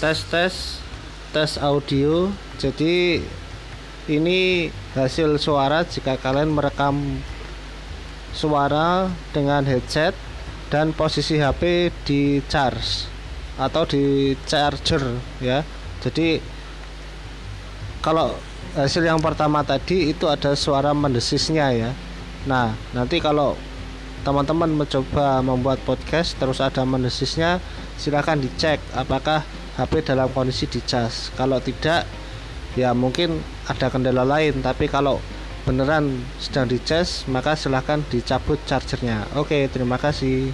tes tes tes audio. Jadi ini hasil suara jika kalian merekam suara dengan headset dan posisi HP di charge atau di charger ya. Jadi kalau hasil yang pertama tadi itu ada suara mendesisnya ya. Nah nanti kalau teman-teman mencoba membuat podcast terus ada mendesisnya silahkan dicek apakah HP dalam kondisi dicas. Kalau tidak ya mungkin ada kendala lain. Tapi kalau beneran sedang dicas maka silahkan dicabut chargernya. Oke terima kasih